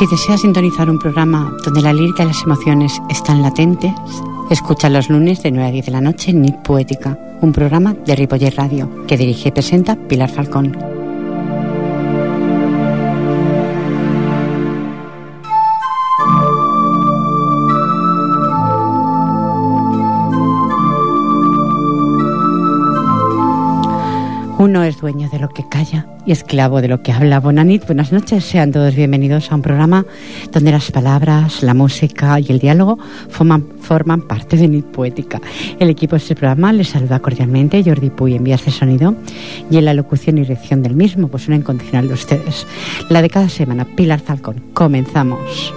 Si deseas sintonizar un programa donde la lírica y las emociones están latentes, escucha los lunes de 9 a 10 de la noche en Poética, un programa de Ripoller Radio que dirige y presenta Pilar Falcón. Uno es dueño de lo que calla y esclavo de lo que habla. Bonanit, buenas noches, sean todos bienvenidos a un programa donde las palabras, la música y el diálogo forman, parte de Nit Poética. El equipo de este programa les saluda cordialmente, Jordi Puy envía este sonido y en la locución y dirección del mismo, pues una incondicional de ustedes. La de cada semana, Pilar Falcón. Comenzamos.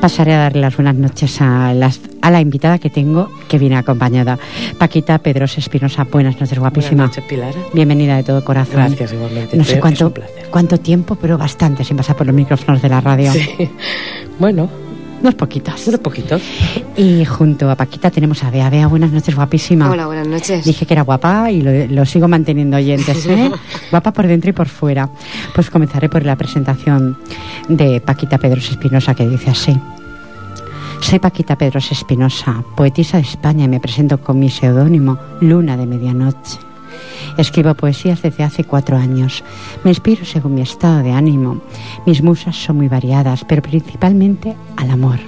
Pasaré a darle las buenas noches a, las, a la invitada que tengo, que viene acompañada. Paquita Pedros Espinosa, buenas noches, guapísima. Buenas noches, Pilar. Bienvenida de todo corazón. Gracias, igualmente. No sé cuánto, cuánto tiempo, pero bastante sin pasar por los micrófonos de la radio. Sí. Bueno, unos poquitos. Unos poquitos. Y junto a Paquita tenemos a Bea. Bea, buenas noches, guapísima. Hola, buenas noches. Dije que era guapa y lo, lo sigo manteniendo oyentes, ¿eh? guapa por dentro y por fuera. Pues comenzaré por la presentación de Paquita Pedros Espinosa, que dice así. Soy Paquita Pedros Espinosa, poetisa de España y me presento con mi seudónimo Luna de Medianoche. Escribo poesías desde hace cuatro años. Me inspiro según mi estado de ánimo. Mis musas son muy variadas, pero principalmente al amor.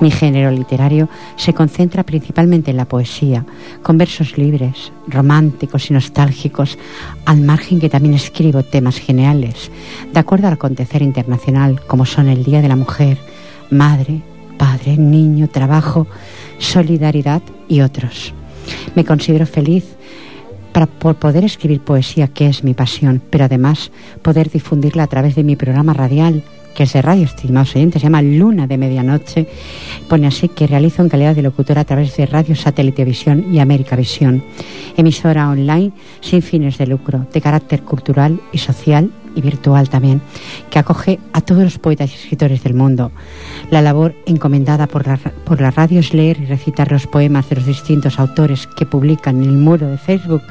Mi género literario se concentra principalmente en la poesía, con versos libres, románticos y nostálgicos, al margen que también escribo temas generales, de acuerdo al acontecer internacional, como son el Día de la Mujer, Madre, Padre, Niño, Trabajo, Solidaridad y otros. Me considero feliz para, por poder escribir poesía, que es mi pasión, pero además poder difundirla a través de mi programa radial, que es de radio, estimados oyentes, se llama Luna de Medianoche. Pone así que realizo en calidad de locutora a través de Radio Satélite Visión y América Visión, emisora online sin fines de lucro, de carácter cultural y social y virtual también, que acoge a todos los poetas y escritores del mundo. La labor encomendada por la, por la radio es leer y recitar los poemas de los distintos autores que publican en el muro de Facebook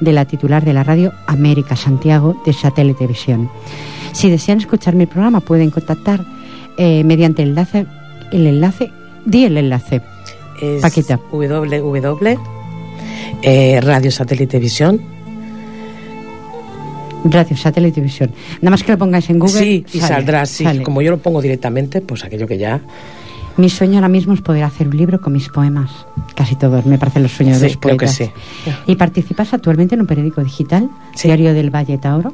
de la titular de la radio América Santiago de Satélite Visión. Si desean escuchar mi programa pueden contactar eh, mediante el enlace, el enlace, di el enlace. Es Paquita. www eh, Radio Satélite Visión. Radio Satélite Visión. Nada más que lo pongáis en Google. Sí, y saldrá, sí. sale. Como yo lo pongo directamente, pues aquello que ya. Mi sueño ahora mismo es poder hacer un libro con mis poemas. Casi todos, me parecen los sueños de los creo que poetas. sí. Y participas actualmente en un periódico digital, Sí. Diario del Valle Tauro.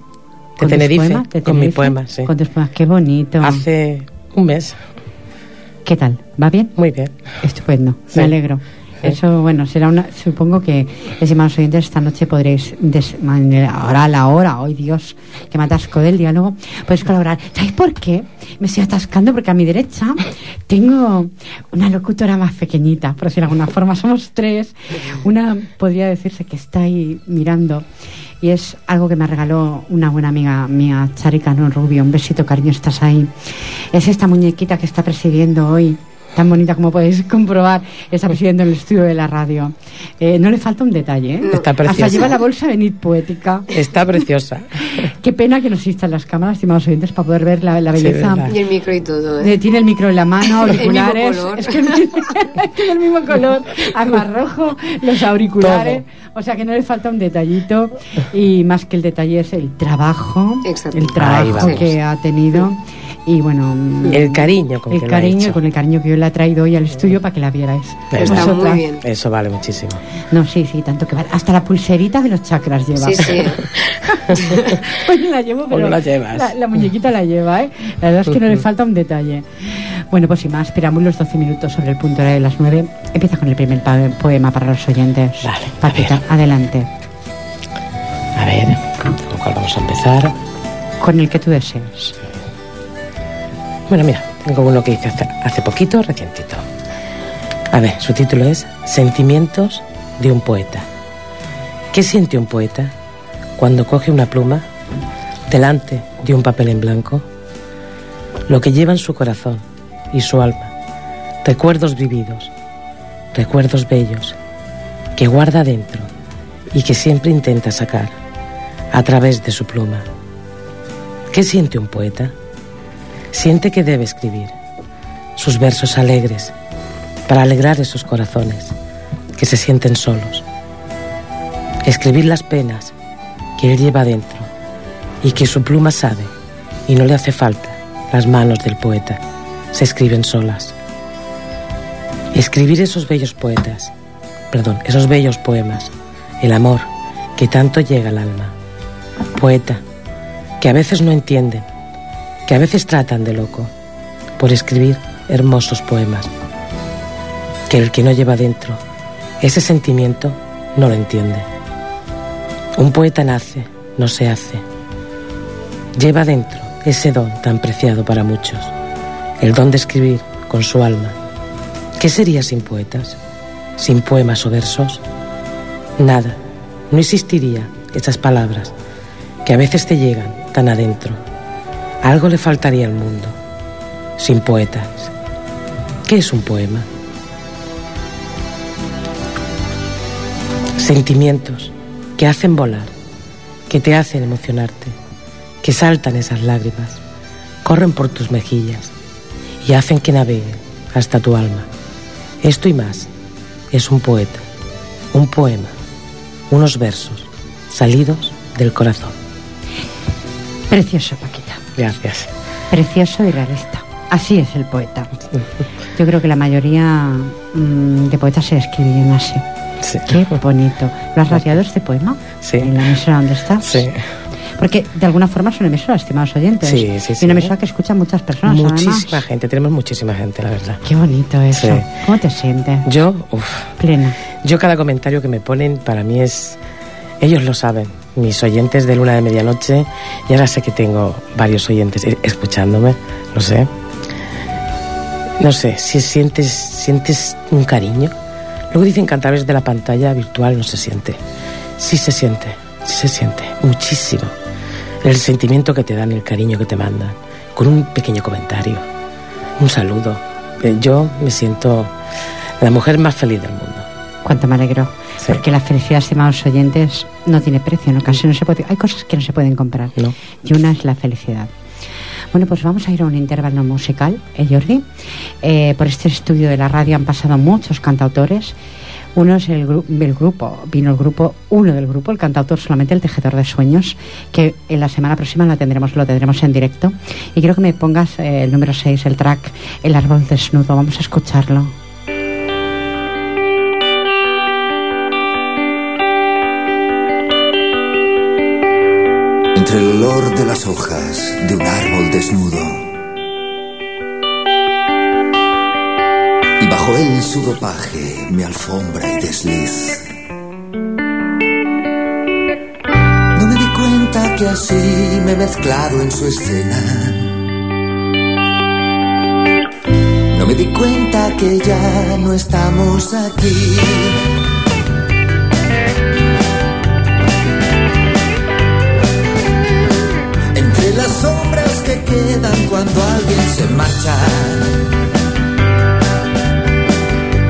De con tus Tenerife, poemas, de con mis poemas, sí. Con tus poemas, qué bonito. Hace un mes. ¿Qué tal? ¿Va bien? Muy bien. Estupendo, Sí. me alegro. Eso, bueno, será una. Supongo que, estimados oyentes, esta noche podréis. des- ahora a la hora, hoy Dios, que me atasco del diálogo, podéis colaborar. ¿Sabéis por qué? Me estoy atascando porque a mi derecha tengo una locutora más pequeñita, por decir de alguna forma. Somos tres. Una podría decirse que está ahí mirando. Y es algo que me regaló una buena amiga mía, Chari Cano Rubio. Un besito, cariño, estás ahí. Es esta muñequita que está presidiendo hoy tan bonita como podéis comprobar, está presidiendo en el estudio de la radio. Eh, no le falta un detalle, ¿eh? Está Hasta preciosa. lleva la bolsa de Nit Poética. Está preciosa. Qué pena que no existan las cámaras, estimados oyentes, para poder ver la, la Sí, belleza. verdad. Y el micro y todo, ¿eh? Eh, tiene el micro en la mano, El mismo auriculares. color. Es que tiene el mismo color, más rojo, los auriculares. O sea que no le falta un detallito. Y más que el detalle es el trabajo, Exacto. el trabajo que ha tenido. Y bueno, El cariño con el que lo ha cariño hecho. con el cariño que yo le he traído hoy al estudio para que la vierais. Está muy bien. Eso vale muchísimo. No, sí, sí, tanto que vale. Hasta la pulserita de los chakras lleva. Sí, sí. No la llevo, pero no la llevas. La, la muñequita la lleva, ¿eh? La verdad es que no le falta un detalle. Bueno, pues sin más, esperamos los 12 minutos sobre el punto de las 9. Empieza con el primer poema para los oyentes. Vale, a Paquita, ver. adelante. A ver, ¿con cuál vamos a empezar? Con el que tú desees. Bueno, mira, tengo uno que hice hace, poquito, recientito. A ver, su título es Sentimientos de un poeta. ¿Qué siente un poeta cuando coge una pluma delante de un papel en blanco? Lo que lleva en su corazón y su alma, recuerdos vividos, recuerdos bellos, que guarda dentro y que siempre intenta sacar a través de su pluma. ¿Qué siente un poeta? Siente que debe escribir sus versos alegres para alegrar esos corazones que se sienten solos. Escribir las penas que él lleva dentro y que su pluma sabe y no le hace falta las manos del poeta. Se escriben solas. Escribir esos bellos poetas, perdón, esos bellos poemas, el amor que tanto llega al alma. Poeta, que a veces no entienden, que a veces tratan de loco, por escribir hermosos poemas, que el que no lleva dentro ese sentimiento no lo entiende. Un poeta nace, no se hace. Lleva dentro ese don tan preciado para muchos, el don de escribir con su alma. ¿Qué sería sin poetas? ¿Sin poemas o versos? Nada, no existiría esas palabras que a veces te llegan tan adentro. Algo le faltaría al mundo. Sin poetas. ¿Qué es un poema? Sentimientos que hacen volar, que te hacen emocionarte, que saltan esas lágrimas, corren por tus mejillas y hacen que navegue hasta tu alma. Esto y más es un poeta, un poema, unos versos salidos del corazón. Precioso. Gracias. Precioso y realista. Así es el poeta. Yo creo que la mayoría mm, de poetas se escriben así. Sí. Qué bonito. ¿Lo has radiado este poema? Sí. ¿En la emisora donde estás? Sí. Porque de alguna forma es una emisora, estimados oyentes. Sí, sí, Y sí. una emisora que escucha muchas personas. Muchísima además. gente, tenemos muchísima gente, la verdad. Qué bonito eso. Sí. ¿Cómo te sientes? Yo, uff, Plena. yo cada comentario que me ponen para mí es... Ellos lo saben, mis oyentes de Luna de Medianoche, y ahora sé que tengo varios oyentes eh, escuchándome, no sé. No sé, si sientes, sientes un cariño. Luego dicen que a través de la pantalla virtual no se siente. Sí se siente, sí se siente, muchísimo. El sentimiento que te dan, el cariño que te mandan, con un pequeño comentario, un saludo. Eh, Yo me siento la mujer más feliz del mundo. Cuánto me alegro. Sí. Porque la felicidad, estimados oyentes, no tiene precio. En ocasiones no se puede, hay cosas que no se pueden comprar. No. Y una es la felicidad. Bueno, pues vamos a ir a un intervalo musical, ¿eh, Jordi? Eh, por este estudio de la radio han pasado muchos cantautores. Uno es el, gru- el grupo, vino el grupo, uno del grupo, el cantautor solamente, el tejedor de sueños, que en la semana próxima lo tendremos, lo tendremos en directo. Y quiero que me pongas eh, el número 6, el track, El árbol desnudo. Vamos a escucharlo. Entre el olor de las hojas de un árbol desnudo y bajo el sudopaje mi alfombra y desliz. No me di cuenta que así me he mezclado en su escena. No me di cuenta que ya no estamos aquí. Cuando alguien se marcha.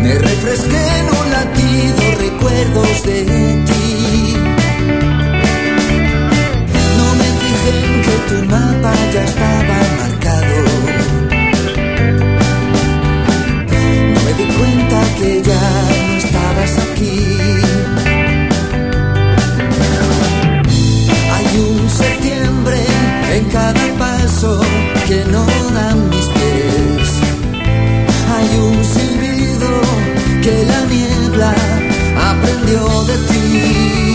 Me refresqué en un latido recuerdos de ti. No me fijé en que tu mapa ya estaba marcado. No me di cuenta que ya no estabas aquí. Hay un septiembre en cada paso que no dan mis pies. Hay un silbido que la niebla aprendió de ti.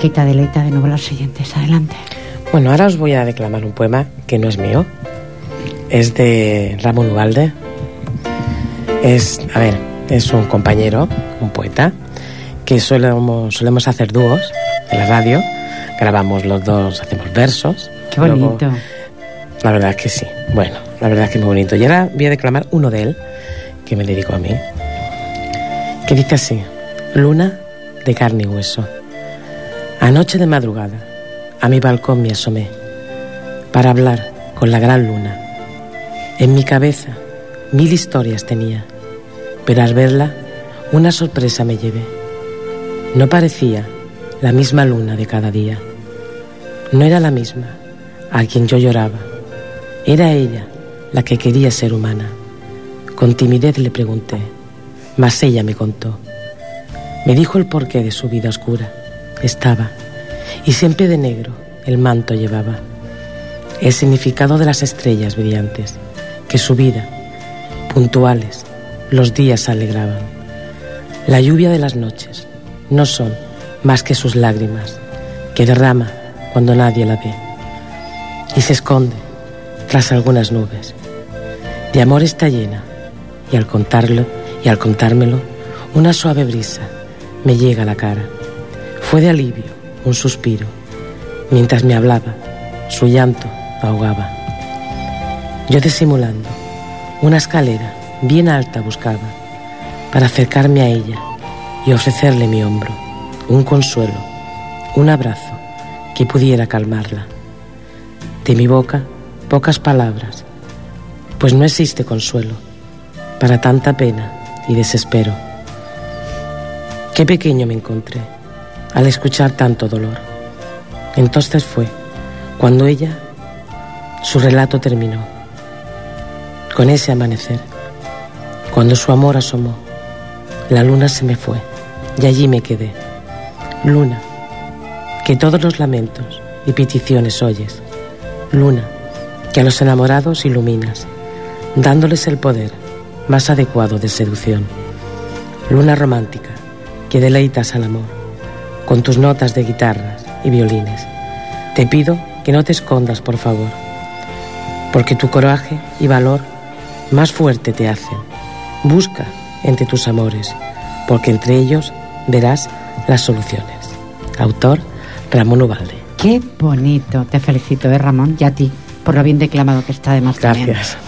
Paquita, deleita de nuevo los siguientes. Adelante. Bueno, ahora os voy a declamar un poema que no es mío. Es de Ramón Ugalde. Es, a ver, es un compañero, un poeta, que solemos, solemos hacer dúos en la radio. Grabamos los dos, hacemos versos. Qué Luego- bonito. la verdad es que sí. Bueno, la verdad es que es muy bonito. Y ahora voy a declamar uno de él, que me dedico a mí, que dice así, Luna de carne y hueso. Anoche de madrugada, a mi balcón me asomé para hablar con la gran luna. En mi cabeza mil historias tenía, pero al verla una sorpresa me llevé. No parecía la misma luna de cada día. No era la misma a quien yo lloraba. Era ella la que quería ser humana. Con timidez le pregunté, mas ella me contó. Me dijo el porqué de su vida oscura. Estaba, y siempre de negro, el manto llevaba. El significado de las estrellas brillantes, que su vida, puntuales, los días alegraban. La lluvia de las noches no son más que sus lágrimas, que derrama cuando nadie la ve y se esconde tras algunas nubes. De amor está llena y al contarlo y al contármelo, una suave brisa me llega a la cara. Fue de alivio, un suspiro. Mientras me hablaba, su llanto ahogaba. Yo disimulando, una escalera bien alta buscaba para acercarme a ella y ofrecerle mi hombro, un consuelo, un abrazo que pudiera calmarla. De mi boca, pocas palabras, pues no existe consuelo para tanta pena y desespero. Qué pequeño me encontré al escuchar tanto dolor. Entonces fue cuando ella, su relato terminó. Con ese amanecer, cuando su amor asomó, la luna se me fue y allí me quedé. Luna, que todos los lamentos y peticiones oyes. Luna, que a los enamorados iluminas, dándoles el poder más adecuado de seducción. Luna romántica, que deleitas al amor, con tus notas de guitarras y violines. Te pido que no te escondas, por favor, porque tu coraje y valor más fuerte te hacen. Busca entre tus amores, porque entre ellos verás las soluciones. Autor Ramón Ubalde. Qué bonito. Te felicito, ¿eh, Ramón? Y a ti, por lo bien declamado que está además también. Gracias.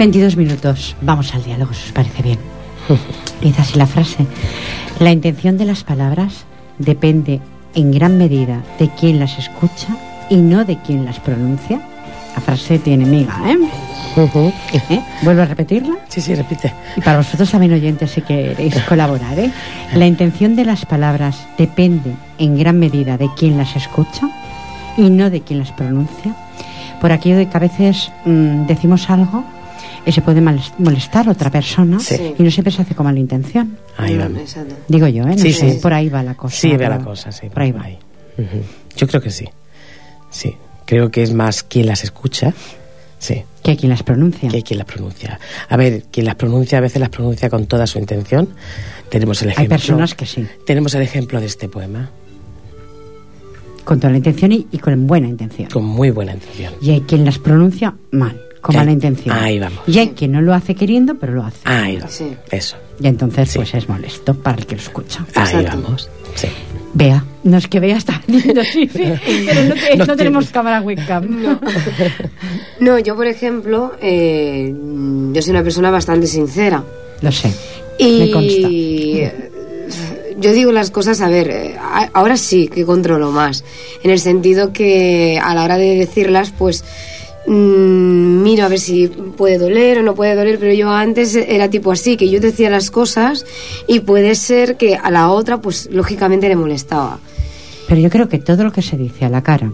22 minutos. Vamos al diálogo, si os parece bien. Dice así la frase. La intención de las palabras depende en gran medida de quien las escucha y no de quien las pronuncia. La frase tiene miga, ¿eh? ¿Eh? ¿Vuelvo a repetirla? Sí, sí, repite. Y para vosotros también oyentes, si queréis colaborar, ¿eh? La intención de las palabras depende en gran medida de quien las escucha y no de quien las pronuncia. Por aquello de que a veces mm, decimos algo se puede molestar a otra persona Sí. y no siempre se hace con mala intención. Ahí exacto. Digo yo, ¿eh? No Sí, sé, sí. por ahí va la cosa. Sí, pero la cosa, sí. Por ahí va. Ujú. Yo creo que sí. Sí. Creo que es más quien las escucha, sí, Que quien las pronuncia. que quien las pronuncia. A ver, quien las pronuncia a veces las pronuncia con toda su intención. Tenemos el Hay ejemplo. personas que sí, Tenemos el ejemplo de este poema, con toda la intención y, y con buena intención. con muy buena intención. Y hay quien las pronuncia mal, con mala intención. ahí vamos. Y hay quien no lo hace queriendo, pero lo hace. Ahí va. Sí. Eso. Y entonces, Sí. pues es molesto para el que lo escucha. Ahí Exacto. vamos. Sí. Vea, no es que Vea está viendo, sí, sí, pero no, te- No no tenemos tienes. cámara webcam. No, yo por ejemplo, eh, yo soy una persona bastante sincera. Lo sé, me consta. Y yo digo las cosas, a ver, eh, ahora sí que controlo más, en el sentido que a la hora de decirlas, pues mm, miro a ver si puede doler o no puede doler, pero yo antes era tipo así, que yo decía las cosas y puede ser que a la otra, pues lógicamente le molestaba. Pero yo creo que todo lo que se dice a la cara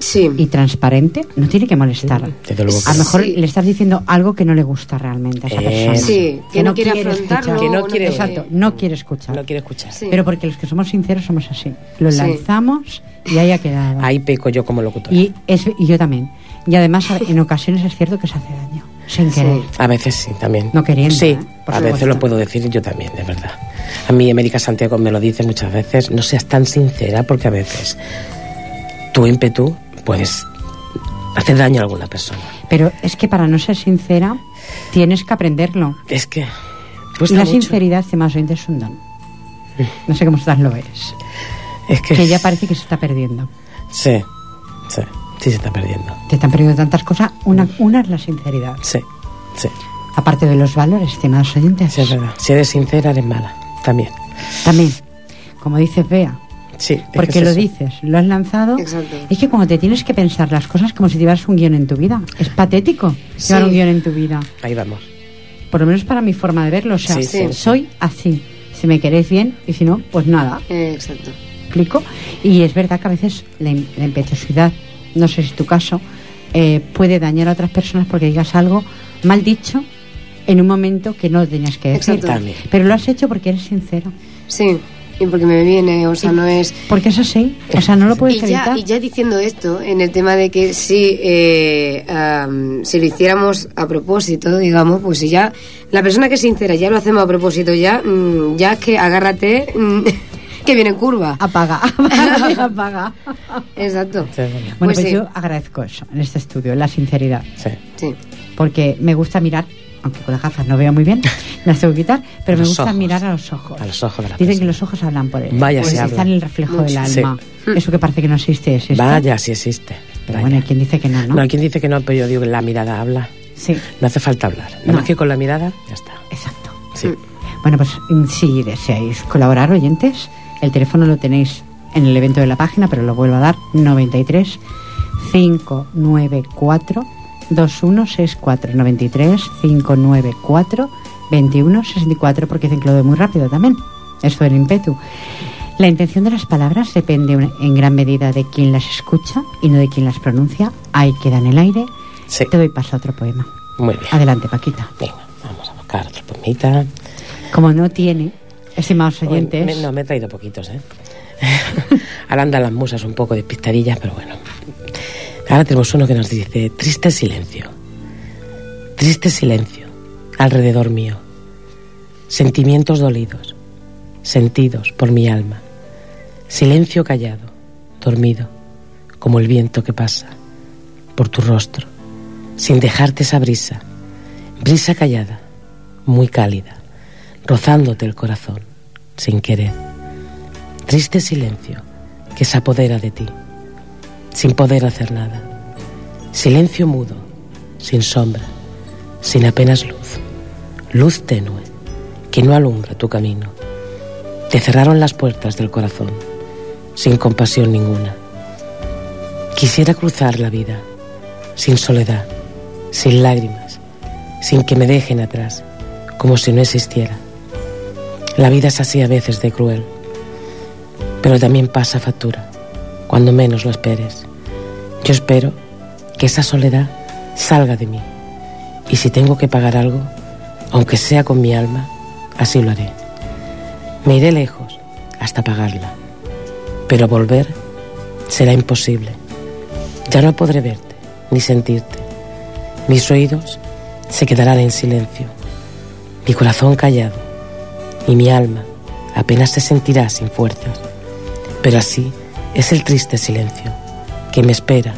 Sí. y transparente no tiene que molestar. Que A lo no. mejor Sí. le estás diciendo algo que no le gusta realmente a esa Eh, persona. Sí, que no quiere afrontarlo, escuchar. Que no no quiere- Exacto, no quiere escuchar. No quiere escuchar. Sí. Pero porque los que somos sinceros somos así. Lo Sí. lanzamos y ahí ha quedado. Ahí peco yo como locutora. Y, es, y yo también. Y además, en ocasiones es cierto que se hace daño, sin Sí. querer. A veces sí, también. No queriendo, Sí, ¿eh? A veces lo puedo decir yo también, de verdad. A mí América Santiago me lo dice muchas veces, no seas tan sincera porque a veces tu ímpetu puedes hacer daño a alguna persona. Pero es que para no ser sincera, tienes que aprenderlo. Es que Y la mucho. sinceridad, estimados oyentes, es un don. No sé cómo estás lo es. Es que, Que ya parece que se está perdiendo. Sí, sí, sí se está perdiendo. Te están perdiendo tantas cosas. Una, una es la sinceridad. Sí, sí, Aparte de los valores, estimados oyentes. sí es verdad. Si eres sincera, eres mala, también. También, como dices, Bea, Sí, es que porque es lo eso. dices, lo has lanzado. Exacto. Es que cuando te tienes que pensar las cosas como si llevaras un guion en tu vida. Es patético Sí. llevar un guion en tu vida. Ahí vamos. Por lo menos para mi forma de verlo. O sea, Sí, sí. soy así. Si me queréis bien y si no, pues nada. Exacto. explico? Y es verdad que a veces la, la impetuosidad, no sé si es tu caso, eh, puede dañar a otras personas porque digas algo mal dicho en un momento que no tenías que decir. Exacto. También. Pero lo has hecho porque eres sincero. Sí, y porque me viene, o sea, no es... Porque es así. O sea, no lo puedes Y ya, evitar. y ya diciendo esto, en el tema de que si, eh, am, si lo hiciéramos a propósito, digamos, pues si ya la persona que es sincera ya lo hacemos a propósito, ya, mm, ya que agárrate, mm, que viene en curva. Apaga, apaga, apaga. Exacto. Sí, es verdad. Bueno, pues, Pues sí. yo agradezco eso en este estudio, la sinceridad. Sí. Sí. Porque me gusta mirar, aunque con las gafas no veo muy bien, me las tengo que quitar, pero me gusta ojos. mirar a los ojos. A los ojos de la Dicen persona. que los ojos hablan por él. Vaya, pues si están en el reflejo del Sí. alma. Eso que parece que no existe, existe. Vaya, sí existe. Pero Vaya. bueno, hay quien dice que no, ¿no? No, hay quien dice que no, pero yo digo que la mirada habla. Sí, No hace falta hablar. Nada No. más que con la mirada, ya está. exacto. Sí. Bueno, pues mm, si deseáis colaborar, oyentes, el teléfono lo tenéis en el evento de la página, pero lo vuelvo a dar, 93 594 2164 93 594 2164 porque dicen que lo doy muy rápido también. Eso del ímpetu. La intención de las palabras depende en gran medida de quien las escucha y no de quien las pronuncia. Ahí queda en el aire. Sí. Te doy paso a otro poema. Muy bien. Adelante, Paquita. Venga, vamos a buscar otra pomita. Como no tiene, estimados oyentes, me- no, me he traído poquitos, ¿eh? Ahora andan las musas un poco despistadillas, pero bueno. Ahora tenemos uno que nos dice, triste silencio. Triste silencio, alrededor mío. Sentimientos dolidos, sentidos por mi alma. Silencio callado, dormido, como el viento que pasa por tu rostro, sin dejarte esa brisa. Brisa callada, muy cálida, rozándote el corazón, sin querer. Triste silencio que se apodera de ti, sin poder hacer nada. Silencio mudo, sin sombra, sin apenas luz. Luz tenue, que no alumbra tu camino. Te cerraron las puertas del corazón, sin compasión ninguna. Quisiera cruzar la vida, sin soledad, sin lágrimas, sin que me dejen atrás, como si no existiera. La vida es así a veces de cruel, pero también pasa factura, cuando menos lo esperes. Yo espero que esa soledad salga de mí, y si tengo que pagar algo, aunque sea con mi alma, así lo haré. Me iré lejos hasta pagarla, pero volver será imposible. Ya no podré verte ni sentirte. Mis oídos se quedarán en silencio, mi corazón callado y mi alma apenas se sentirá sin fuerzas. Pero así es el triste silencio que me espera,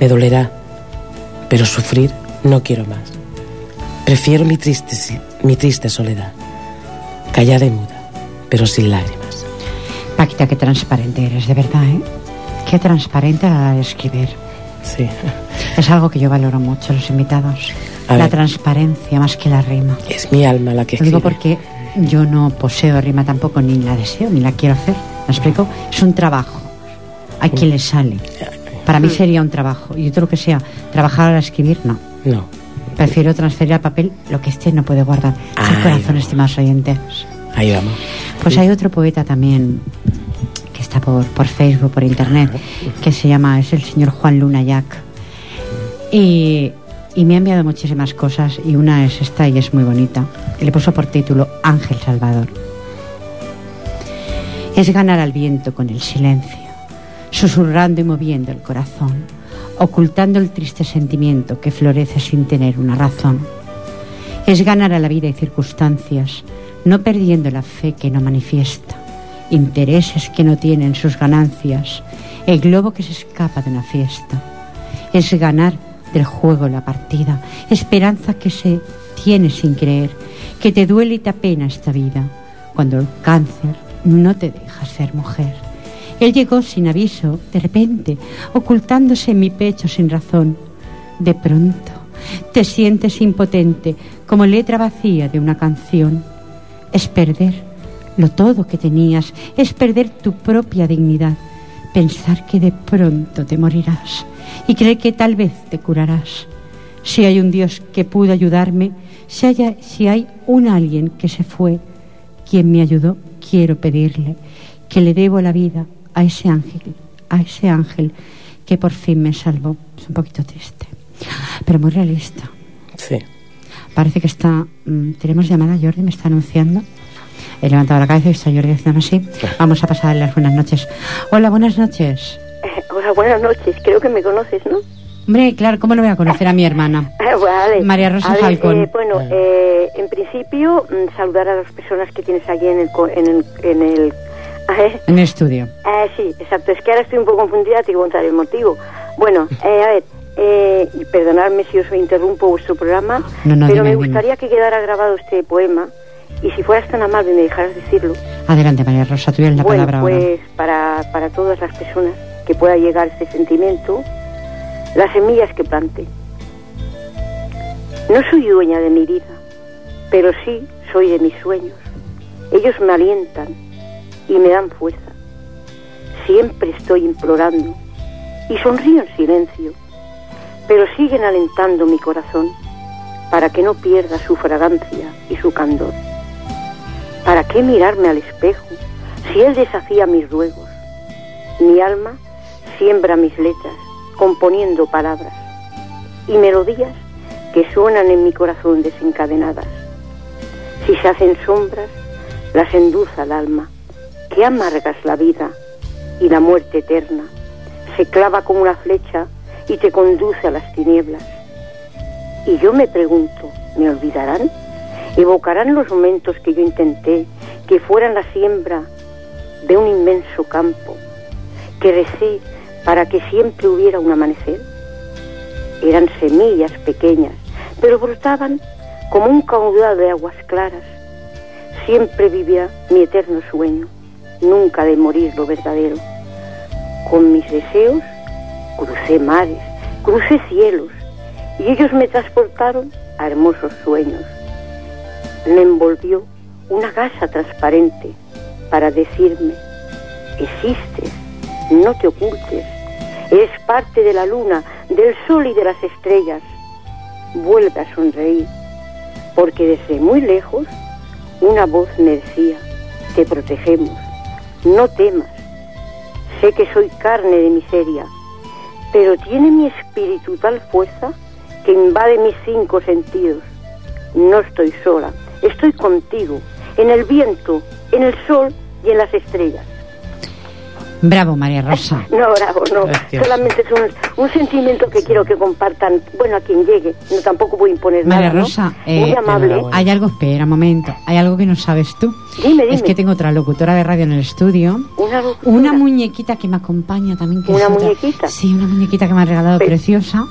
me dolerá, pero sufrir no quiero más. Prefiero mi triste, mi triste soledad, callada y muda, pero sin lágrimas. Paquita, qué transparente eres, de verdad, ¿eh? Qué transparente a escribir. Sí, Es algo que yo valoro mucho, los invitados. A la ver. transparencia más que la rima. es mi alma la que Lo digo escribe. porque yo no poseo rima tampoco, ni la deseo, ni la quiero hacer. ¿Me explico? Es un trabajo. Hay quien le sale. Para mí sería un trabajo. Y otro lo que sea, trabajar a escribir, no. No, Prefiero transferir al papel lo que este no puede guardar. El Ay, corazón, estimados oyentes. ahí vamos. Pues hay otro poeta también que está por, por Facebook, por internet, que se llama, es el señor Juan Luna Jack. Y, y me ha enviado muchísimas cosas y una es esta y es muy bonita. Le puso por título Ángel Salvador. Es ganar al viento con el silencio, susurrando y moviendo el corazón, ocultando el triste sentimiento que florece sin tener una razón. Es ganar a la vida y circunstancias, no perdiendo la fe que no manifiesta, intereses que no tienen sus ganancias, el globo que se escapa de una fiesta. Es ganar del juego la partida, esperanza que se tiene sin creer, que te duele y te apena esta vida, cuando el cáncer no te deja ser mujer. Él llegó sin aviso, de repente, ocultándose en mi pecho sin razón. De pronto, te sientes impotente, como letra vacía de una canción. Es perder lo todo que tenías, es perder tu propia dignidad, pensar que de pronto te morirás y creer que tal vez te curarás. Si hay un Dios que pudo ayudarme, si hay, si hay un alguien que se fue, quien me ayudó, quiero pedirle que le debo la vida a ese ángel, a ese ángel que por fin me salvó. Es un poquito triste, pero muy realista. Sí. Parece que está. mm, tenemos llamada, Jordi me está anunciando. He levantado la cabeza y está Jordi haciendo así. Vamos a pasar las buenas noches. Hola, buenas noches. Eh, Hola, buenas noches. Creo que me conoces, ¿no? Hombre, claro, ¿cómo no voy a conocer a mi hermana? vale. María Rosa ver, Falcón. eh, bueno, eh, en principio, mm, saludar a las personas que tienes allí en el... co- En el, en el eh, En el estudio. eh, sí, exacto. Es que ahora estoy un poco confundida, te voy a contar el motivo. Bueno, eh, a ver, eh, y perdonadme si os interrumpo vuestro programa, No, no, pero dime, me dime. gustaría que quedara grabado este poema y si fueras tan amable y me dejaras decirlo. Adelante, María Rosa, tú la bueno, palabra ahora. pues para, para todas las personas que pueda llegar este sentimiento, las semillas que plante. No soy dueña de mi vida, pero sí soy de mis sueños. Ellos me alientan y me dan fuerza. Siempre estoy implorando y sonrío en silencio, pero siguen alentando mi corazón para que no pierda su fragancia y su candor. ¿Para qué mirarme al espejo si él desafía mis ruegos? Mi alma siembra mis letras, componiendo palabras y melodías que suenan en mi corazón desencadenadas. Si se hacen sombras, las enduza el alma, que amargas la vida y la muerte eterna. Se clava como una flecha y te conduce a las tinieblas. Y yo me pregunto, ¿me olvidarán? ¿Evocarán los momentos que yo intenté, que fueran la siembra de un inmenso campo, que recé para que siempre hubiera un amanecer? Eran semillas pequeñas, pero brotaban como un caudal de aguas claras. Siempre vivía mi eterno sueño, nunca de morir lo verdadero. Con mis deseos crucé mares, crucé cielos, y ellos me transportaron a hermosos sueños. Me envolvió una gasa transparente para decirme, existes, no te ocultes, eres parte de la luna, del sol y de las estrellas. Vuelve a sonreír, porque desde muy lejos una voz me decía, te protegemos, no temas, sé que soy carne de miseria, pero tiene mi espíritu tal fuerza que invade mis cinco sentidos. No estoy sola, estoy contigo, en el viento, en el sol y en las estrellas. Bravo, María Rosa. No, bravo, no. Solamente es un, un sentimiento que quiero que compartan, bueno, a quien llegue. No, tampoco voy a imponer María nada, ¿no? Rosa, Muy eh, amable. enhorabuena. Hay algo, espera un momento, hay algo que no sabes tú. Dime, dime. Es que tengo otra locutora de radio en el estudio. Una locutora. Una muñequita que me acompaña también. Que ¿Una es otra- muñequita? Sí, una muñequita que me ha regalado preciosa.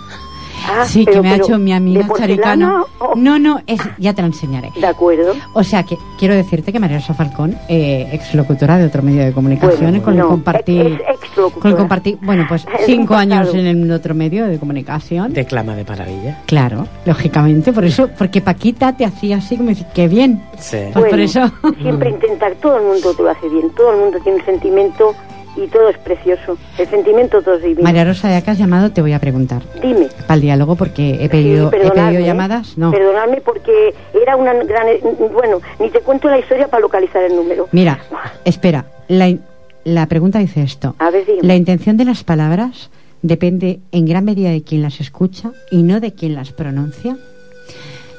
Ah, sí, que pero- me ha hecho mi amiga ¿de porcelana Charicano. o- No, no, es, ya te la enseñaré. De acuerdo. O sea, que quiero decirte que María Rosa Falcón, eh, exlocutora de otro medio de comunicación, Bueno, con el no, compartir, ex- exlocutora. con el compartir, bueno, pues cinco años en el otro medio de comunicación. Declama de maravilla. Claro, lógicamente, por eso, porque Paquita te hacía así como decir, qué bien. Sí. Pues por eso. Siempre intentar, todo el mundo te lo hace bien, todo el mundo tiene un sentimiento y todo es precioso. El sentimiento todo es divino. María Rosa, ya que has llamado, te voy a preguntar. Dime. Para el diálogo, porque he Sí, pedido, he pedido llamadas. No. Perdonadme porque era una gran... Bueno, ni te cuento la historia para localizar el número. Mira, espera, la, la pregunta dice esto. A ver, dígame. La intención de las palabras depende en gran medida de quien las escucha y no de quien las pronuncia.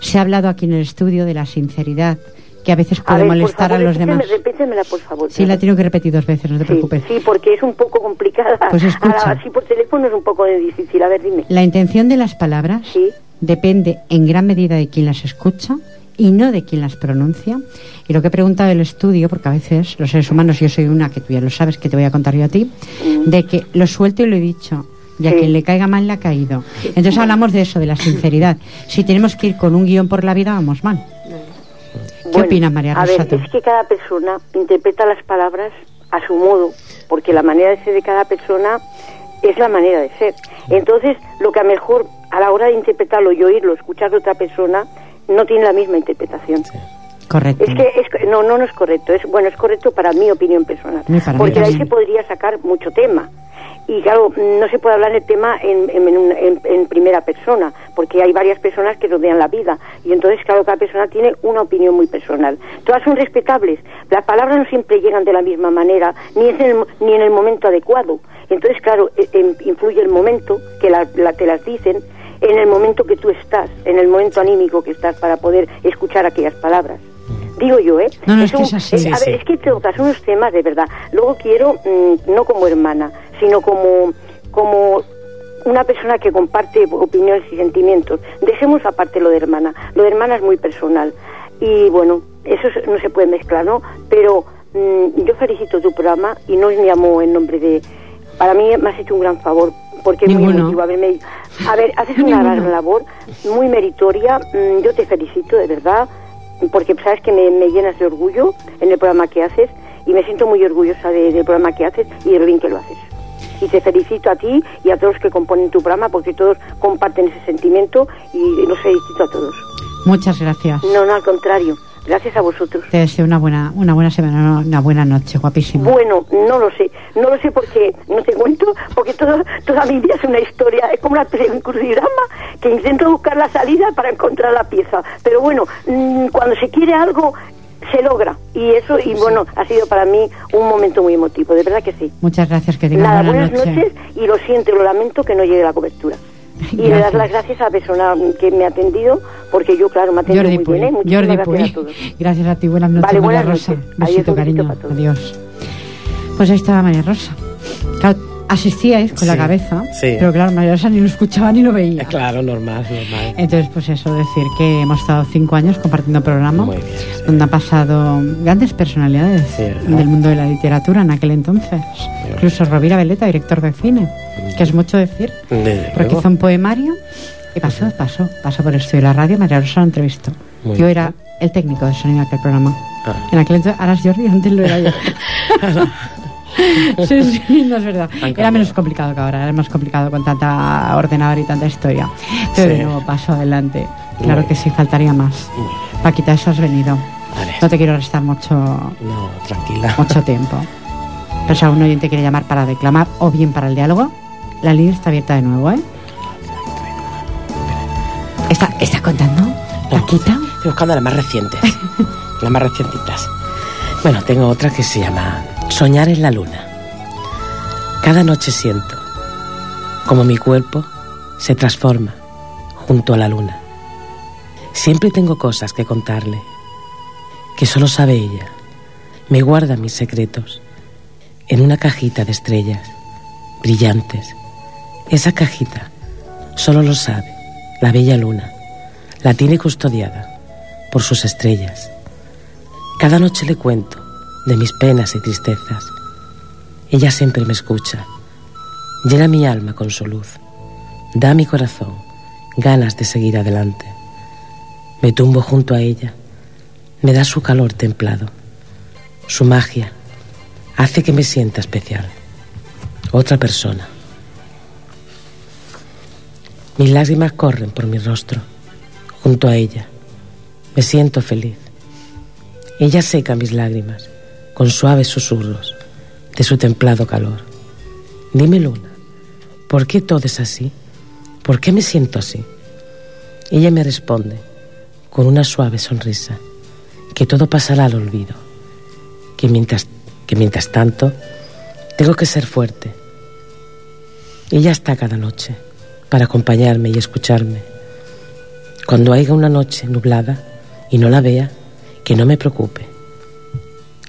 Se ha hablado aquí en el estudio de la sinceridad que a veces A puede ver, molestar favor, a los demás. repítemela, por favor. Sí, la tengo que repetir dos veces, no te Sí, preocupes. sí, porque es un poco complicada. Pues escucha. Ahora, así por teléfono es un poco difícil. A ver, dime. La intención de las palabras Sí. depende en gran medida de quien las escucha y no de quien las pronuncia. Y lo que he preguntado del estudio, porque a veces los seres humanos, yo soy una que tú ya lo sabes, que te voy a contar yo a ti, de que lo suelto y lo he dicho. Y a Mm. Sí. quien le caiga mal le ha caído. Entonces hablamos de eso, de la sinceridad. Si tenemos que ir con un guion por la vida, vamos mal. ¿Qué Bueno, opinas, María A ver, Rosa? es que cada persona interpreta las palabras a su modo, porque la manera de ser de cada persona es la manera de ser. Entonces, lo que a mejor a la hora de interpretarlo y oírlo, escuchar de otra persona, no tiene la misma interpretación. Correcto. Es que es, no, no, no es correcto. Es bueno, es correcto para mi opinión personal, para porque de ahí se podría sacar mucho tema. Y claro, no se puede hablar del tema en, en, primera persona, porque hay varias personas que rodean la vida. Y entonces, claro, cada persona tiene una opinión muy personal. Todas son respetables. Las palabras no siempre llegan de la misma manera, ni, es en el, ni en el momento adecuado. Entonces, claro, eh, em- influye el momento que la- la- te las dicen, en el momento que tú estás, en el momento anímico que estás para poder escuchar aquellas palabras. Digo yo, ¿eh? No, no, es un- que es así. Sí, a ver, es que tocas unos temas de verdad. Luego quiero, mm, no como hermana, sino como, como una persona que comparte opiniones y sentimientos. Dejemos aparte lo de hermana. Lo de hermana es muy personal. Y bueno, eso es- no se puede mezclar, ¿no? Pero mm, yo felicito tu programa y no me llamo en nombre de... Para mí me has hecho un gran favor porque es muy emotivo. A ver, me- a ver, haces una gran labor, muy meritoria. mm, Yo te felicito, de verdad porque sabes que me, me llenas de orgullo en el programa que haces y me siento muy orgullosa de- del programa que haces y de lo bien que lo haces. Y te felicito a ti y a todos los que componen tu programa porque todos comparten ese sentimiento y los felicito a todos. Muchas gracias. No, no, al contrario. Gracias a vosotros. Te deseo una buena, una buena semana, una buena noche, guapísima. Bueno, no lo sé, no lo sé porque no te cuento, porque todo, toda mi vida es una historia, es como una crucigrama que intento buscar la salida para encontrar la pieza. Pero bueno, mm, cuando se quiere algo, se logra. Y eso, y bueno, ha sido para mí un momento muy emotivo, de verdad que sí. Muchas gracias, que tengas Nada, buena buenas noche. noches y lo siento lo lamento que no llegue la cobertura. Y le das Gracias. las gracias a la persona que me ha atendido, porque yo, claro, me ha atendido Jordi muy Puy. bien. ¿eh? Jordi gracias Puy. a todos. Gracias a ti. Buenas noches, Vale, María buenas Rosa. noches. Besito, Adiós, cariño. Adiós. Pues ahí estaba María Rosa. Claro, asistíais con la cabeza, sí. pero claro, María Rosa ni lo escuchaba ni lo veía. Eh, Claro, normal, normal. Entonces, pues eso, decir que hemos estado cinco años compartiendo programa, Muy bien, sí. donde han pasado grandes personalidades del mundo de la literatura en aquel entonces. Incluso Rovira Veleta, director de cine, que es mucho decir, Desde porque luego. hizo un poemario y pasó, pasó, pasó por el estudio de la radio, María Rosa lo entrevistó. Muy yo era el técnico de sonido de aquel programa. Ah. En aquel entonces, ahora es Jordi, antes lo era yo. sí, sí, no es verdad. Era menos complicado que ahora, era más complicado con tanta ordenador y tanta historia. Pero Sí. de nuevo paso adelante. Claro Muy que sí, faltaría más. Bien. Paquita, eso has venido. Vale. No te quiero restar mucho, No, tranquila. mucho tiempo. Pero si algún oyente quiere llamar para declamar o bien para el diálogo, la línea está abierta de nuevo, ¿eh? ¿Está, está contando? Paquita? Estoy buscando las más recientes. las más recientitas. Bueno, tengo otra que se llama Soñar en la luna. Cada noche siento como mi cuerpo se transforma junto a la luna. Siempre tengo cosas que contarle, que solo sabe ella. Me guarda mis secretos en una cajita de estrellas brillantes. Esa cajita solo lo sabe la bella luna. La tiene custodiada por sus estrellas. Cada noche le cuento de mis penas y tristezas. Ella siempre me escucha. Llena mi alma con su luz. Da a mi corazón ganas de seguir adelante. Me tumbo junto a ella. Me da su calor templado. Su magia hace que me sienta especial. Otra persona. Mis lágrimas corren por mi rostro. Junto a ella. Me siento feliz. Ella seca mis lágrimas con suaves susurros de su templado calor. Dime, Luna, ¿por qué todo es así? ¿Por qué me siento así? Ella me responde con una suave sonrisa que todo pasará al olvido, que mientras, que mientras tanto tengo que ser fuerte. Ella está cada noche para acompañarme y escucharme. Cuando haya una noche nublada y no la vea, que no me preocupe,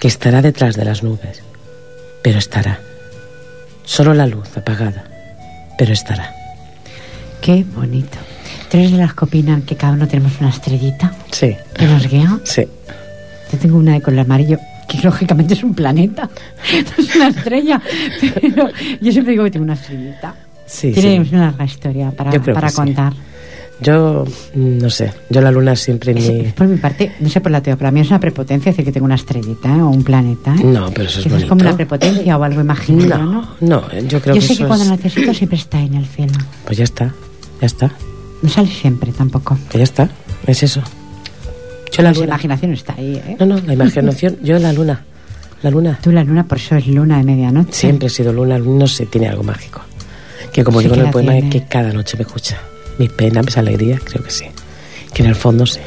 que estará detrás de las nubes, pero estará. Solo la luz apagada, pero estará. Qué bonito. ¿Tres de las que opinan que cada uno tenemos una estrellita Sí, que nos guía? sí. Yo tengo una de color amarillo, que lógicamente es un planeta, no es una estrella, pero yo siempre digo que tengo una estrellita. Sí, Tiene sí. una larga historia para, para sí. Yo mm, no sé, yo la luna siempre Es- es por mi parte, no sé por la tuya, para mí es una prepotencia decir que tengo una estrellita ¿eh? o un planeta. ¿eh? No, pero eso es bonito. como una prepotencia o algo imaginario, ¿no? No, no, yo creo Yo que sé eso que cuando es- lo necesito siempre está en el cielo. Pues ya está, ya está, No sale siempre tampoco. pues ya está, es eso. Yo la La luna... imaginación está ahí, ¿eh? No, no, la imaginación, yo la luna, la luna. Tú la luna, por eso es luna de medianoche. Siempre he sido luna, no sé, tiene algo mágico. Que como Sí digo que en la el poema, tiene. es que cada noche me escucha. Mis penas, mis alegrías, creo que sí. Que en el fondo sí.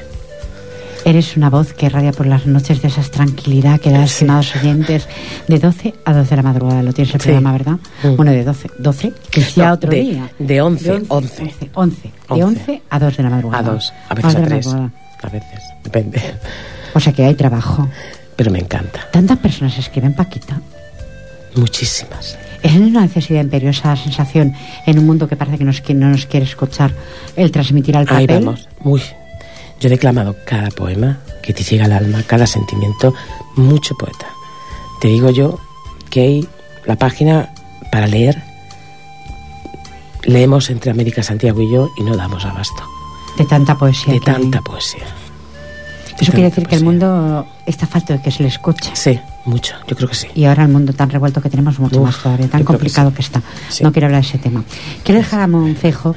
Eres una voz que radia por las noches de esa tranquilidad que da, Sí. estimados oyentes, de 12 a 12 de la madrugada. Lo tienes el Sí. programa, ¿verdad? Mm. Bueno, de 12. 12, que No, otro de- día. de 11, 11. 11. 11. De 11. 11 a 2 de la madrugada. A dos, a Dos veces de a la tres. madrugada. A veces, depende. O sea que hay trabajo. Pero me encanta. Tantas personas escriben Paquita. Muchísimas. Es una necesidad imperiosa la sensación en un mundo que parece que, nos, que no nos quiere escuchar el transmitir al Ahí papel. vamos. Uy, yo he declamado cada poema que te llega al alma, cada sentimiento, mucho poeta. Te digo yo que hay la página para leer. Leemos entre América, Santiago y yo y no damos abasto De tanta poesía. de que hay. tanta poesía. Eso quiere decir que el mundo está falto de que se le escuche. Sí, mucho, yo creo que sí. Y ahora el mundo tan revuelto que tenemos, mucho Uf, más todavía, tan que complicado sí. que, está. Sí. No quiero hablar de ese tema. Quiero dejar a Monfejo,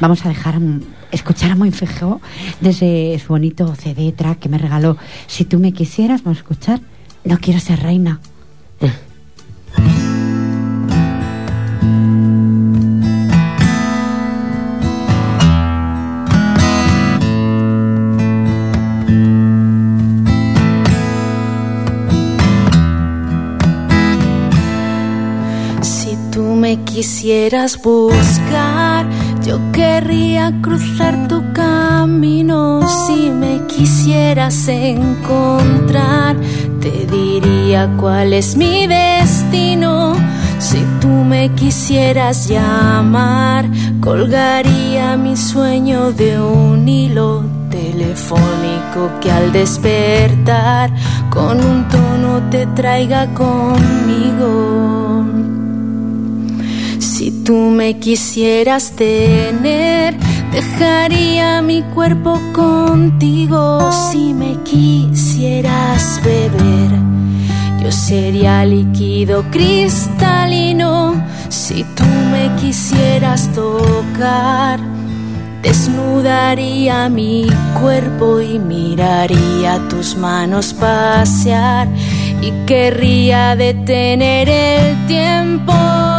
vamos a dejar a Mon- escuchar a Monfejo desde su bonito CD track que me regaló. Si tú me quisieras, vamos a escuchar No quiero ser reina. Quisieras buscar, yo querría cruzar tu camino. Si me quisieras encontrar, te diría cuál es mi destino. Si tú me quisieras llamar, colgaría mi sueño de un hilo telefónico que al despertar con un tono te traiga conmigo. Si tú me quisieras tener, dejaría mi cuerpo contigo. Si me quisieras beber, yo sería líquido cristalino. Si tú me quisieras tocar, desnudaría mi cuerpo y miraría tus manos pasear y querría detener el tiempo.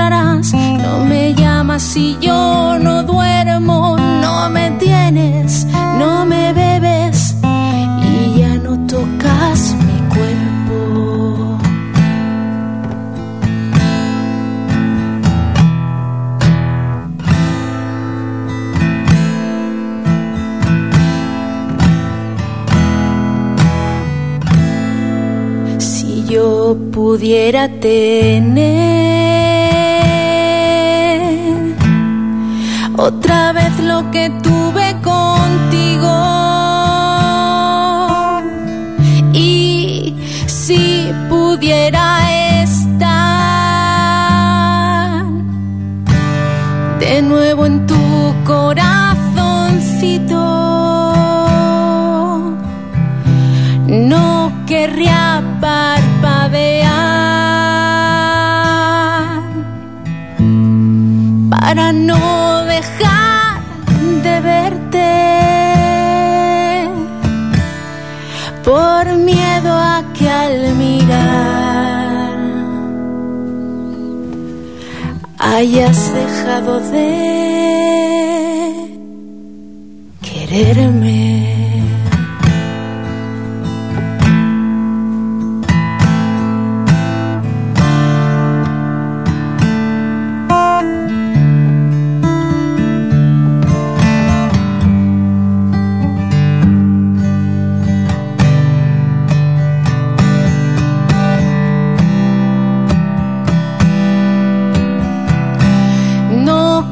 No me llamas si yo no duermo. No me tienes, no me bebes y ya no tocas mi cuerpo. Si yo pudiera tener otra vez lo que tuve contigo. Y si pudiera estar de nuevo en tu corazoncito no querría parpadear para no dejar de verte por miedo a que al mirar hayas dejado de quererme.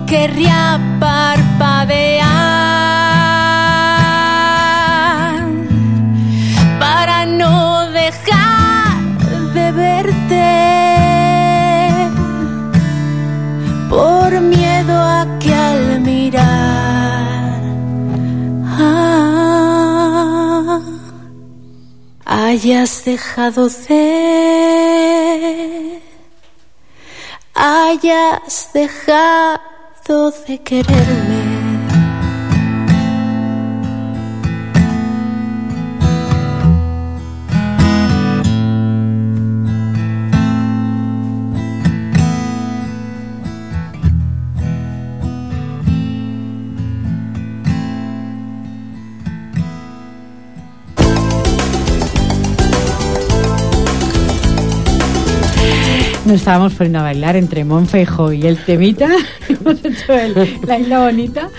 Querría parpadear para no dejar de verte. Por miedo a que al mirar ah, hayas dejado de hayas dejado de quererme. Nos estábamos poniendo a bailar entre Monfejo y el temita. Hemos hecho el- la isla bonita.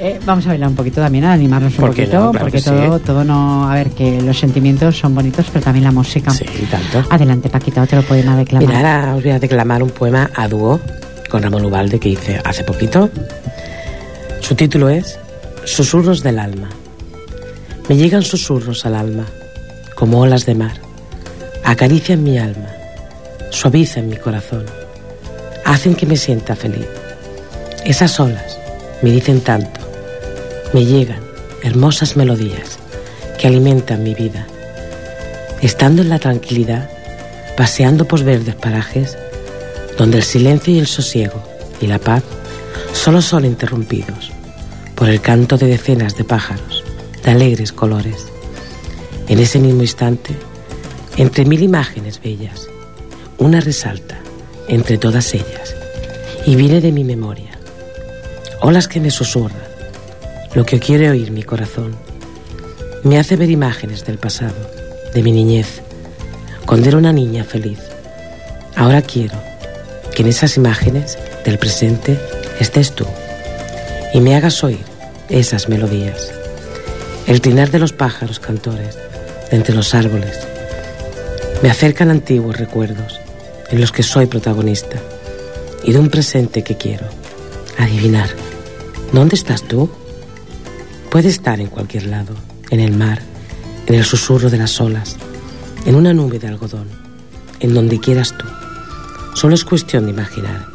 Eh, vamos a bailar un poquito también, a animarnos un ¿Por qué poquito, no? Claro porque que todo, sí. todo no. A ver, que los sentimientos son bonitos, pero también la música. Sí, tanto. Adelante, Paquita, otro poema declamado. Mira, ahora os voy a declamar un poema a dúo con Ramón Ubalde que hice hace poquito. Su título es Susurros del alma. Me llegan susurros al alma, como olas de mar. Acarician mi alma, suavizan mi corazón, hacen que me sienta feliz. Esas olas me dicen tanto, me llegan hermosas melodías que alimentan mi vida. Estando en la tranquilidad, paseando por verdes parajes, donde el silencio y el sosiego y la paz solo son interrumpidos por el canto de decenas de pájaros de alegres colores. En ese mismo instante, entre mil imágenes bellas, una resalta entre todas ellas y viene de mi memoria. Olas que me susurran, lo que quiere oír mi corazón. Me hace ver imágenes del pasado, de mi niñez, cuando era una niña feliz. Ahora quiero que en esas imágenes del presente estés tú y me hagas oír esas melodías. El trinar de los pájaros cantores entre los árboles me acercan antiguos recuerdos en los que soy protagonista y de un presente que quiero adivinar. ¿Dónde estás tú? Puede estar en cualquier lado, en el mar, en el susurro de las olas, en una nube de algodón, en donde quieras tú. Solo es cuestión de imaginar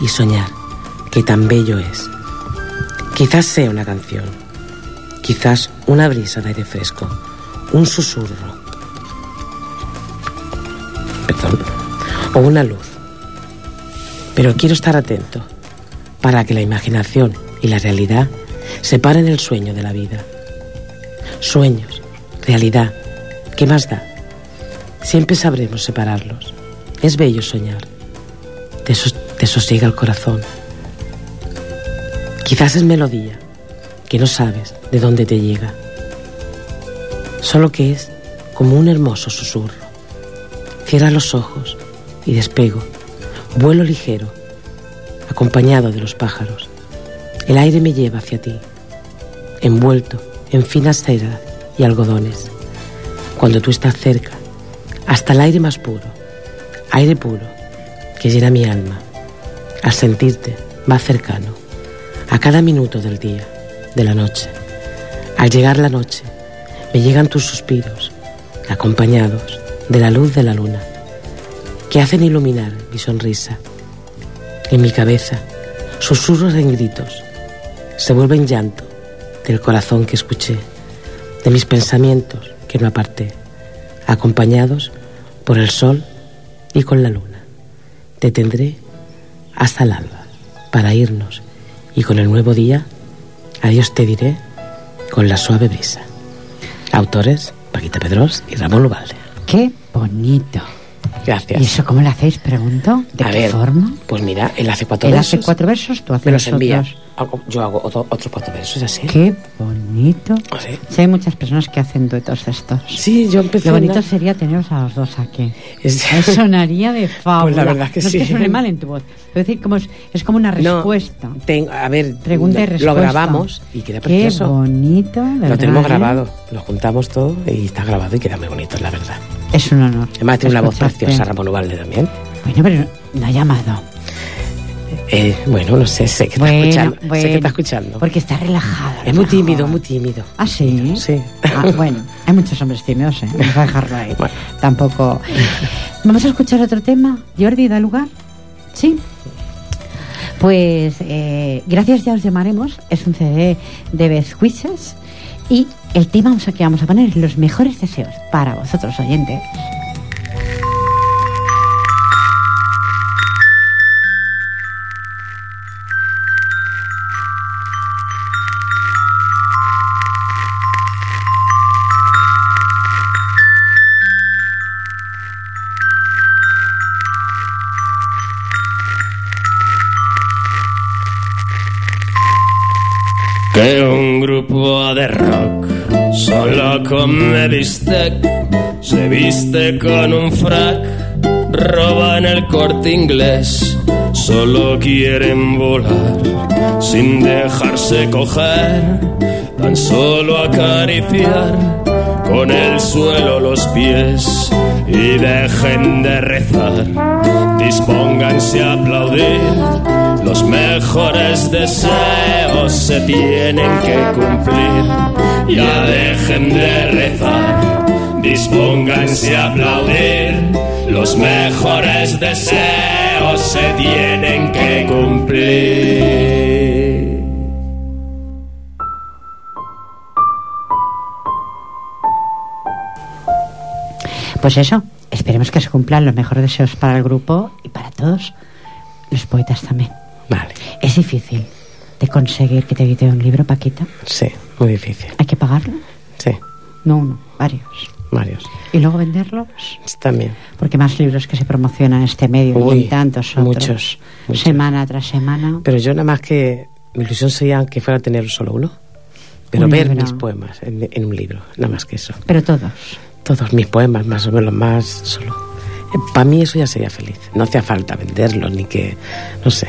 y soñar que tan bello es. Quizás sea una canción, quizás una brisa de aire fresco, un susurro, perdón, o una luz. Pero quiero estar atento para que la imaginación y la realidad separen el sueño de la vida. Sueños, realidad, ¿qué más da? Siempre sabremos separarlos. Es bello soñar. Te, sos- te sosiega el corazón. Quizás es melodía que no sabes de dónde te llega. Solo que es como un hermoso susurro. Cierra los ojos y despego. Vuelo ligero, acompañado de los pájaros. El aire me lleva hacia ti, envuelto en finas ceras y algodones. Cuando tú estás cerca, hasta el aire más puro, aire puro que llena mi alma, al sentirte más cercano, a cada minuto del día, de la noche. Al llegar la noche, me llegan tus suspiros, acompañados de la luz de la luna, que hacen iluminar mi sonrisa. En mi cabeza, susurros en gritos, se vuelven llanto del corazón que escuché, de mis pensamientos que no aparté, acompañados por el sol y con la luna. Te tendré hasta el alba para irnos y con el nuevo día, adiós te diré con la suave brisa. Autores, Paquita Pedros y Ramón Ubalde. Qué bonito. Gracias. ¿Y eso cómo lo hacéis, pregunto? ¿De A qué ver, forma? Pues mira, él hace cuatro Él versos. hace cuatro versos, tú haces Me los envía. otros. Yo hago otro- otros cuatro versos, así. Qué bonito. Sí. Sí, hay muchas personas que hacen duetos estos. Sí, yo empecé. Lo bonito sería teneros a los dos aquí. Es- Sonaría de fábula. Pues la verdad que no sí. es que suene mal en tu voz. Es decir, como es, es como una No, respuesta. ten- a ver, Pregunta y lo- respuesta. Lo grabamos y queda Qué precioso. bonito, de Lo verdad, tenemos ¿eh? grabado, lo juntamos todo y está grabado y queda muy bonito, la verdad. Es un honor. Además tiene una voz preciosa, Ramón Ubalde también. Bueno, pero no ha llamado. Eh, bueno, no sé, sé que está Bueno, escuchando. Sé que está escuchando. Porque está relajado. Es muy tímido, muy tímido. ¿Ah, sí? Sí. Ah, bueno, hay muchos hombres tímidos, ¿eh? Vamos a dejarlo ahí. Bueno. Tampoco. Vamos a escuchar otro tema. Jordi, da lugar. ¿Sí? Pues eh, gracias ya os llamaremos. Es un CD de Beth Wishes. Y el tema que vamos a poner es los mejores deseos para vosotros, oyentes. Que un grupo de rock solo come bistec, se viste con un frac, roban el corte inglés, solo quieren volar sin dejarse coger, tan solo acariciar con el suelo los pies y dejen de rezar, dispónganse a aplaudir. Los mejores deseos se tienen que cumplir. Ya dejen de rezar, dispónganse a aplaudir. Los mejores deseos se tienen que cumplir. Pues eso, esperemos que se cumplan los mejores deseos para el grupo y para todos los poetas también. Vale. Es difícil de conseguir que te edite un libro, Paquita. Sí, muy difícil. ¿Hay que pagarlo? Sí, No uno, varios. varios. Y luego venderlos. También. Porque más libros que se promocionan en este medio Uy, y tantos otros. muchos, muchos. Semana tras semana. Pero yo nada más que mi ilusión sería que fuera tener solo uno. Pero Un ver libro. mis poemas en, en un libro, nada más que eso. Pero todos. Todos mis poemas, más o menos, más solo. Para mí eso ya sería feliz. No hacía falta venderlos ni que, no sé,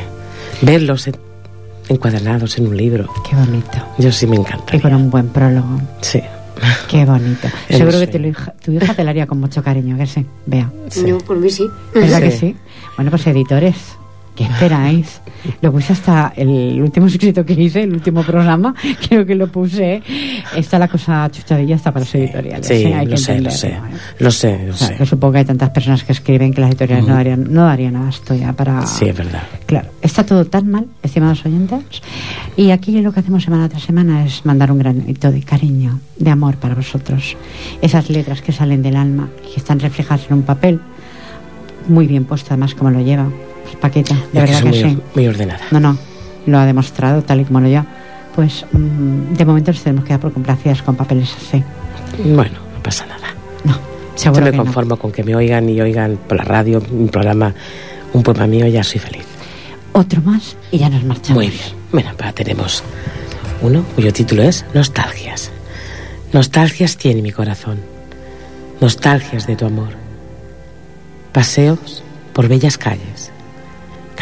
verlos en- encuadernados en un libro. Qué bonito. Yo sí me encanta. Y con un buen prólogo. Sí. Qué bonito. El Seguro que lo hija- tu hija te lo haría con mucho cariño, que sí. Vea. Sí. Yo, por mí sí. ¿Verdad que Sí. sí? Bueno, pues editores, ¿qué esperáis? Lo puse hasta el último escrito que hice, el último programa, creo que lo puse. Está la cosa chuchadilla, está para los editoriales. Sí, ¿eh? Hay lo que sé, lo sé. ¿eh? Lo sé, lo O sea, sé. que supongo que hay tantas personas que escriben que las editoriales no darían, no darían abasto ya para... Sí, es verdad. Claro, está todo tan mal, estimados oyentes. Y aquí lo que hacemos semana tras semana es mandar un granito de cariño, de amor para vosotros. Esas letras que salen del alma, que están reflejadas en un papel, muy bien puesto además como lo lleva. Paqueta, de que verdad soy que muy, sí. muy ordenada. No, no, lo ha demostrado tal y como lo lleva. Pues mm, de momento nos tenemos que dar por complacidas con papeles así. Bueno, no pasa nada. No, Yo seguro me que no. conformo con que me oigan y oigan por la radio un programa, un poema mío, ya soy feliz. Otro más y ya nos marchamos. Muy bien. Bueno, pues tenemos uno cuyo título es Nostalgias. Nostalgias tiene mi corazón. Nostalgias de tu amor. Paseos por bellas calles.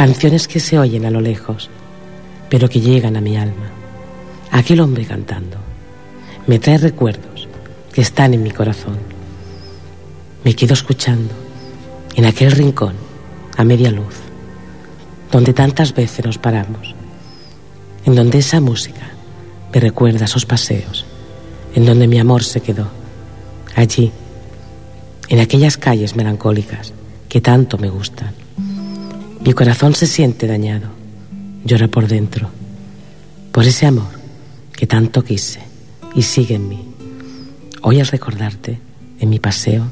Canciones que se oyen a lo lejos, pero que llegan a mi alma. Aquel hombre cantando me trae recuerdos que están en mi corazón. Me quedo escuchando en aquel rincón a media luz donde tantas veces nos paramos, en donde esa música me recuerda esos paseos, en donde mi amor se quedó, allí, en aquellas calles melancólicas que tanto me gustan. Mi corazón se siente dañado, llora por dentro, por ese amor que tanto quise y sigue en mí. Hoy al recordarte en mi paseo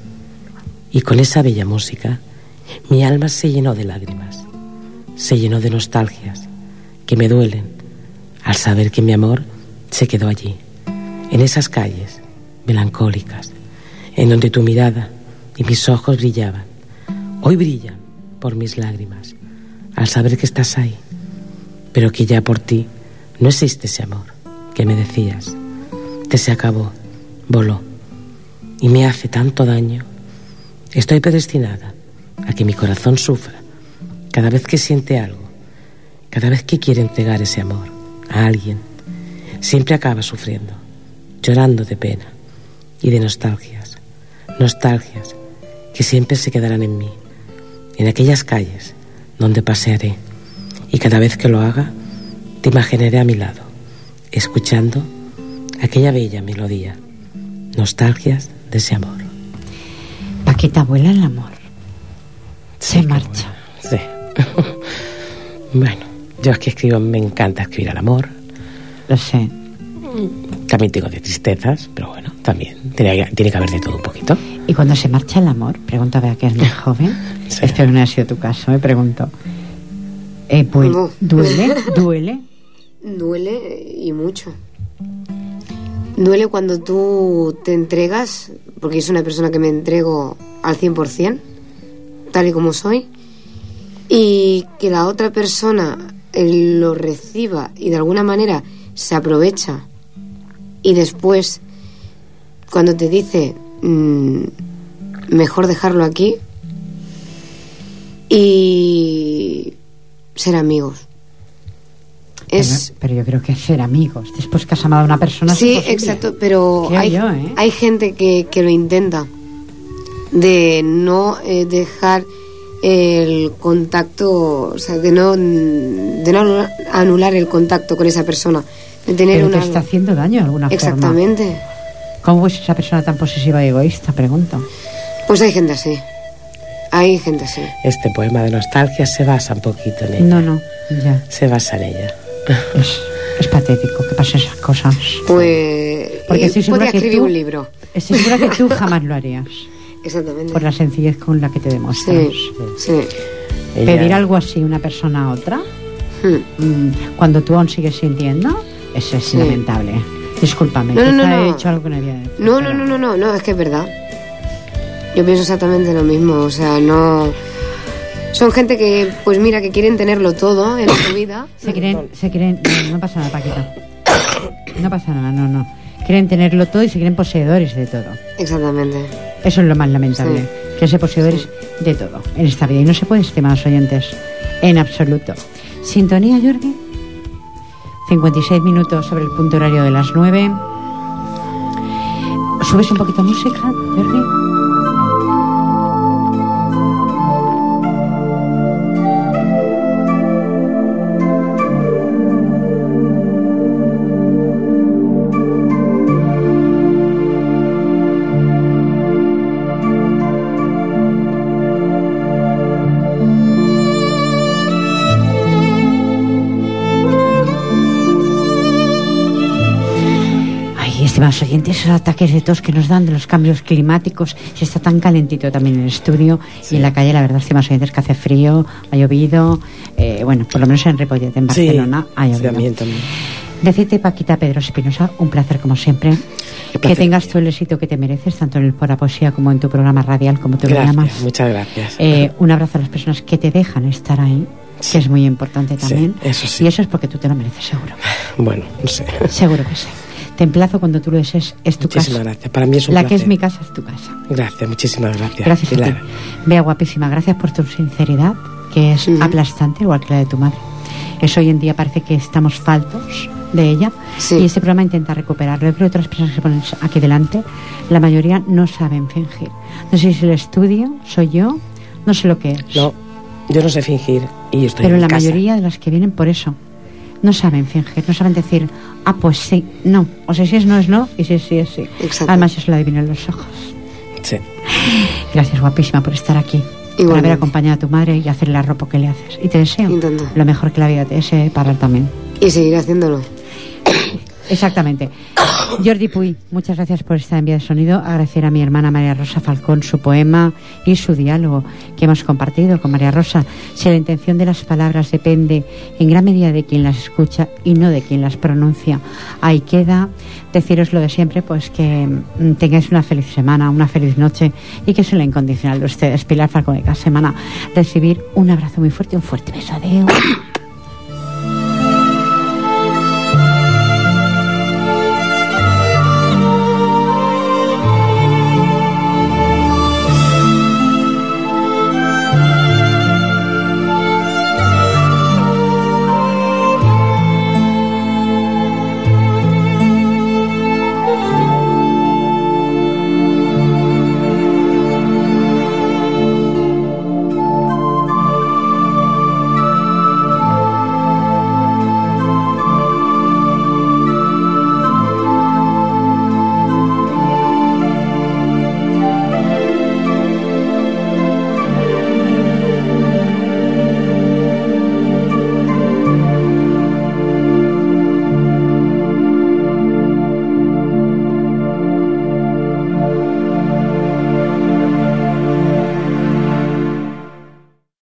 y con esa bella música, mi alma se llenó de lágrimas se llenó de nostalgias que me duelen al saber que mi amor se quedó allí, en esas calles melancólicas, en donde tu mirada y mis ojos brillaban. Hoy brillan por mis lágrimas al saber que estás ahí, pero que ya por ti no existe ese amor que me decías, que se acabó, voló y me hace tanto daño. Estoy predestinada a que mi corazón sufra cada vez que siente algo, cada vez que quiere entregar ese amor a alguien, siempre acaba sufriendo, llorando de pena y de nostalgias, nostalgias que siempre se quedarán en mí, en aquellas calles donde pasearé Y cada vez que lo haga, te imaginaré a mi lado, escuchando aquella bella melodía, nostalgias de ese amor. Paquita vuela el amor. Se marcha. Sí. bueno, yo es que escribo, me encanta escribir al amor. Lo sé. También tengo de tristezas, pero bueno, también tiene, tiene que haber de todo un poquito. Y cuando se marcha el amor, pregunto a que es muy joven, Sí. espero no haya sido tu caso, me pregunto. Eh, pues, No. ¿Duele? ¿Duele? Duele y mucho. Duele cuando tú te entregas, porque yo soy una persona que me entrego al 100%, tal y como soy, y que la otra persona eh, lo reciba y de alguna manera se aprovecha y después, cuando te dice, mm, mejor dejarlo aquí y ser amigos. Es, Pero, pero yo creo que ser amigos. Después que has amado a una persona. Sí, exacto, pero hay, yo, ¿eh? hay gente que, que lo intenta de no eh, dejar el contacto, o sea, de no, de no anular el contacto con esa persona, de tener Pero una... te está haciendo daño de alguna Exactamente. forma. ¿Cómo es esa persona tan posesiva y egoísta? Pregunto. Pues hay gente así. Hay gente así. Este poema de nostalgia se basa un poquito en ella. No, no, ya. Se basa en ella. Es, es patético que pasen esas cosas. Pues... Porque estoy segura podría que escribir tú- un libro. Estoy segura que tú jamás lo harías. Exactamente. Por la sencillez con la que te demuestras. Sí, sí. Ella- Pedir algo así una persona a otra, Hmm. mm, cuando tú aún sigues sintiendo, eso es Sí. lamentable. Discúlpame, No, no, quizá no, he no. hecho algo que no había decir, No, no, pero- no, no, no, no, es que es verdad. Yo pienso exactamente lo mismo, o sea, no... Son gente que, pues mira, que quieren tenerlo todo en su vida. Se creen, se creen, no, no pasa nada, Paquita. No pasa nada, no, no. Quieren tenerlo todo y se creen poseedores de todo. Exactamente. Eso es lo más lamentable. Sí. Que se poseedores de todo en esta vida. Y no se puede, estimados oyentes, en absoluto. Sintonía, Jordi. 56 minutos sobre el punto horario de las 9. ¿Subes un poquito música, Jordi? Estimados oyentes, esos ataques de tos que nos dan de los cambios climáticos. Se está tan calentito también en el estudio y en la calle, la verdad, estimados oyentes, que hace frío, ha llovido. eh, bueno, por lo menos en Ripollet, en Sí, Barcelona, ha sí, llovido. también, también. Decirte, Paquita Pedro Espinosa, un placer como siempre. El Que placer tengas es todo el éxito que te mereces, tanto en el Fora Poesía como en tu programa radial, como tú lo llamas. Gracias, muchas gracias. Eh, un abrazo a las personas que te dejan estar ahí, Sí. que es muy importante Sí, también. eso sí. Y eso es porque tú te lo mereces, seguro. Bueno, no sé. Seguro que sí. Te emplazo cuando tú lo desees, es tu Muchísimas casa. gracias. Para mí es un La que es mi casa es tu casa. Gracias, muchísimas gracias. Gracias a ti. Pilar. Vea, guapísima, gracias por tu sinceridad, que es aplastante, igual que la de tu madre. Eso hoy en día parece que estamos faltos de ella. Sí. Y este programa intenta recuperarlo. Yo creo que las personas que se ponen aquí delante, la mayoría no saben fingir. No sé si es el estudio, soy yo, no sé lo que es. No, yo no sé fingir y estoy Pero en la casa. mayoría de las que vienen por eso. No saben fingir, no saben decir, ah, pues sí, no. O sea, si es no, es no, y si es sí, es sí. Exacto. Además, eso lo adivinan los ojos. Sí. Gracias, guapísima, por estar aquí. Por Igualmente. haber acompañado a tu madre y hacerle la ropa que le haces. Y te deseo Intento. lo mejor que la vida te desee para él también. Y seguiré haciéndolo. Exactamente. Jordi Puy, muchas gracias por esta envía de sonido. Agradecer a mi hermana María Rosa Falcón su poema y su diálogo que hemos compartido con María Rosa. Si la intención de las palabras depende en gran medida de quien las escucha y no de quien las pronuncia, ahí queda. Deciros lo de siempre, pues que mm, tengáis una feliz semana, una feliz noche y que soy la incondicional de ustedes, Pilar Falcón de cada semana. Recibir un abrazo muy fuerte, un fuerte beso. Adeu.